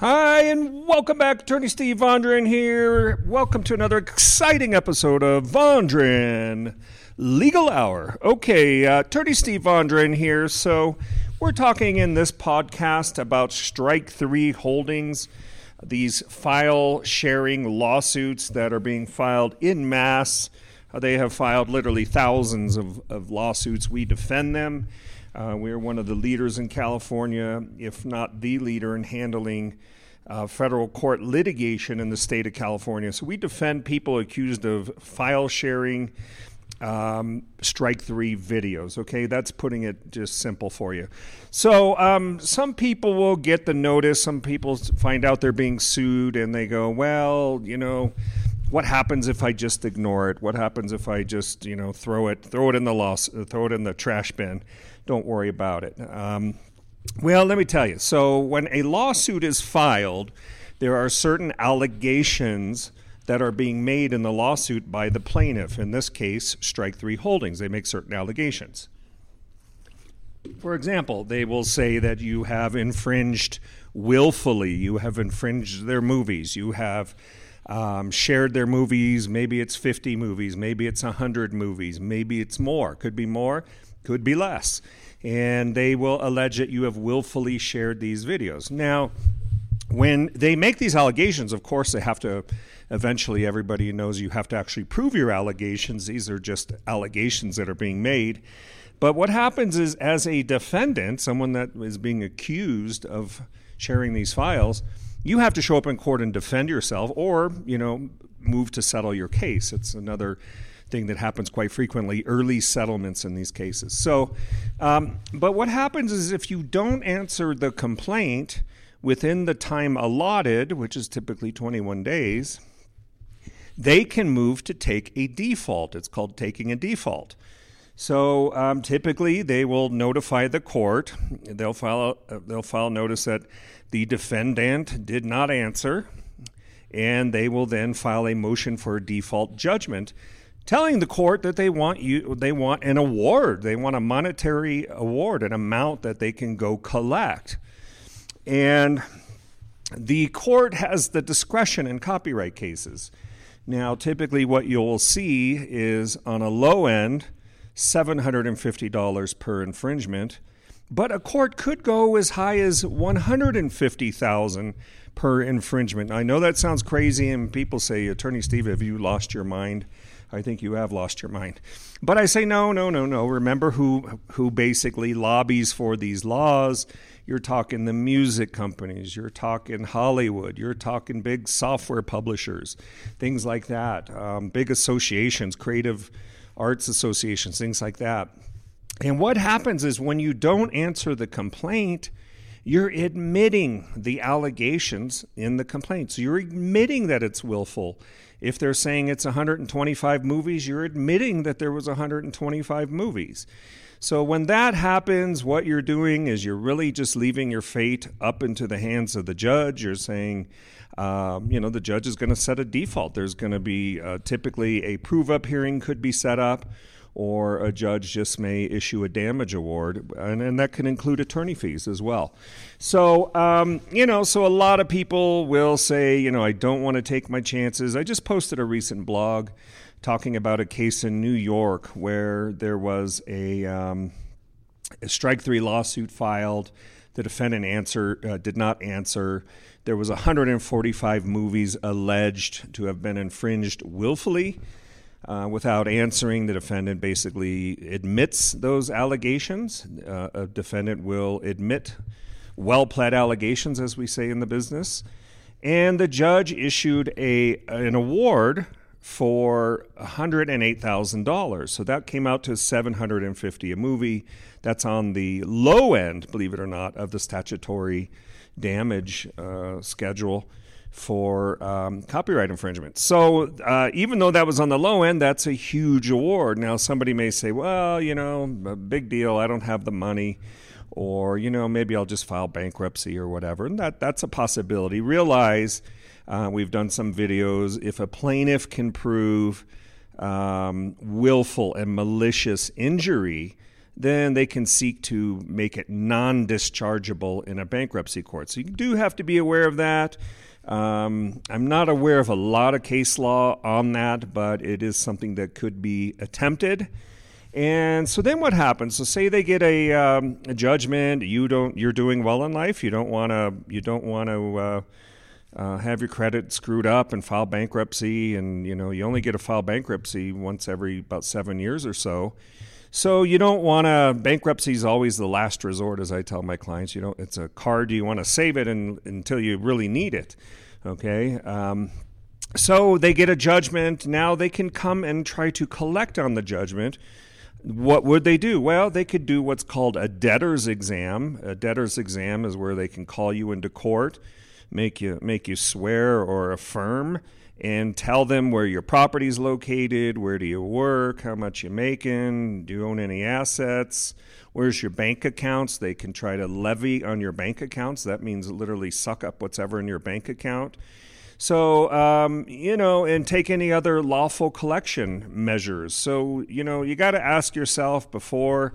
Hi, and welcome back. Attorney Steve Vondran here. Welcome to another exciting episode of Vondran Legal Hour. Okay, uh, Attorney Steve Vondran here. So, we're talking in this podcast about Strike Three Holdings, these file sharing lawsuits that are being filed in mass. Uh, they have filed literally thousands of, of lawsuits. We defend them. Uh, we're one of the leaders in California, if not the leader, in handling uh, federal court litigation in the state of California. So we defend people accused of file sharing um, strike three videos. Okay, that's putting it just simple for you. So um, some people will get the notice. Some people find out they're being sued, and they go, "Well, you know." What happens if I just ignore it? What happens if I just, you know, throw it, throw it in the loss, throw it in the trash bin? Don't worry about it. Um, well, let me tell you. So, when a lawsuit is filed, there are certain allegations that are being made in the lawsuit by the plaintiff. In this case, Strike Three Holdings. They make certain allegations. For example, they will say that you have infringed willfully, you have infringed their movies, you have um, shared their movies. Maybe it's 50 movies, maybe it's 100 movies, maybe it's more. Could be more, could be less and they will allege that you have willfully shared these videos. Now, when they make these allegations, of course, they have to eventually, everybody knows you have to actually prove your allegations. These are just allegations that are being made. But what happens is, as a defendant, someone that is being accused of sharing these files, you have to show up in court and defend yourself or, you know, move to settle your case. It's another thing that happens quite frequently early settlements in these cases. So, um, but what happens is if you don't answer the complaint within the time allotted, which is typically 21 days, they can move to take a default. It's called taking a default. So um, typically, they will notify the court. They'll file a, they'll file notice that the defendant did not answer, and they will then file a motion for a default judgment telling the court that they want you they want an award they want a monetary award an amount that they can go collect and the court has the discretion in copyright cases now typically what you'll see is on a low end $750 per infringement but a court could go as high as 150,000 per infringement. I know that sounds crazy and people say attorney Steve have you lost your mind? I think you have lost your mind. But I say no, no, no, no. Remember who who basically lobbies for these laws. You're talking the music companies, you're talking Hollywood, you're talking big software publishers, things like that, um, big associations, creative arts associations, things like that. And what happens is when you don't answer the complaint, you're admitting the allegations in the complaint. So you're admitting that it's willful if they're saying it's 125 movies, you're admitting that there was 125 movies. So when that happens, what you're doing is you're really just leaving your fate up into the hands of the judge. You're saying, um, you know, the judge is going to set a default. There's going to be uh, typically a prove up hearing could be set up or a judge just may issue a damage award, and, and that can include attorney fees as well. So, um, you know, so a lot of people will say, you know, I don't want to take my chances. I just posted a recent blog talking about a case in New York where there was a, um, a strike three lawsuit filed. The defendant answer uh, did not answer. There was 145 movies alleged to have been infringed willfully uh, without answering, the defendant basically admits those allegations. Uh, a defendant will admit well pled allegations, as we say in the business. And the judge issued a, an award for $108,000. So that came out to 750 a movie. That's on the low end, believe it or not, of the statutory damage uh, schedule for um, copyright infringement. So uh, even though that was on the low end, that's a huge award. Now somebody may say, well, you know, big deal. I don't have the money. Or, you know, maybe I'll just file bankruptcy or whatever. And that, that's a possibility. Realize uh, we've done some videos. If a plaintiff can prove um, willful and malicious injury, then they can seek to make it non dischargeable in a bankruptcy court. So you do have to be aware of that. Um, I'm not aware of a lot of case law on that, but it is something that could be attempted. And so then what happens? So say they get a, um, a judgment. You don't. You're doing well in life. You don't want to. You don't want to. Uh, uh, have your credit screwed up and file bankruptcy, and you know you only get to file bankruptcy once every about seven years or so. So you don't want to. Bankruptcy is always the last resort, as I tell my clients. You know, it's a card. You want to save it until you really need it. Okay. Um, so they get a judgment. Now they can come and try to collect on the judgment what would they do? Well, they could do what's called a debtor's exam. A debtor's exam is where they can call you into court, make you make you swear or affirm, and tell them where your property is located, where do you work, how much you're making, do you own any assets, where's your bank accounts. They can try to levy on your bank accounts. That means literally suck up what's ever in your bank account. So, um, you know, and take any other lawful collection measures. So, you know, you got to ask yourself before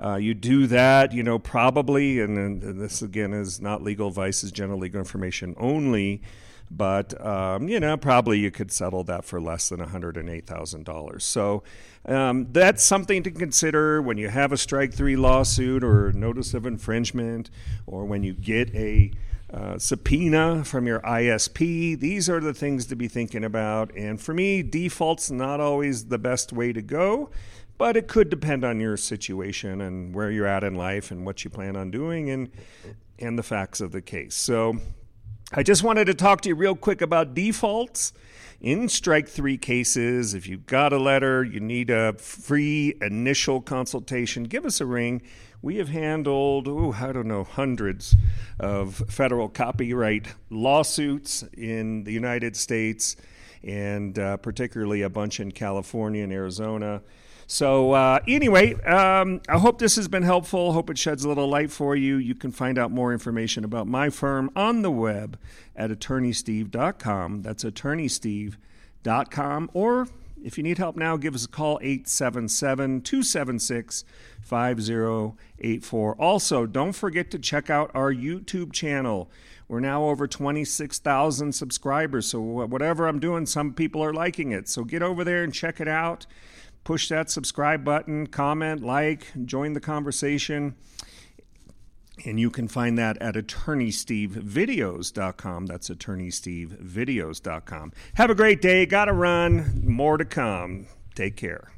uh, you do that, you know, probably, and, and, this again is not legal advice, is general legal information only, but, um, you know, probably you could settle that for less than $108,000. So um, that's something to consider when you have a strike three lawsuit or notice of infringement, or when you get a uh, subpoena from your ISP. These are the things to be thinking about. And for me, default's not always the best way to go, but it could depend on your situation and where you're at in life and what you plan on doing and and the facts of the case. So I just wanted to talk to you real quick about defaults in strike three cases. If you've got a letter, you need a free initial consultation, give us a ring. We have handled, oh, I don't know, hundreds of federal copyright lawsuits in the United States, and uh, particularly a bunch in California and Arizona. So, uh, anyway, um, I hope this has been helpful. Hope it sheds a little light for you. You can find out more information about my firm on the web at attorneysteve.com. That's attorneysteve.com. Or if you need help now, give us a call 877 276 5084. Also, don't forget to check out our YouTube channel. We're now over 26,000 subscribers. So, whatever I'm doing, some people are liking it. So, get over there and check it out. Push that subscribe button, comment, like, join the conversation. And you can find that at attorneystevevideos.com. That's attorneystevevideos.com. Have a great day. Got to run. More to come. Take care.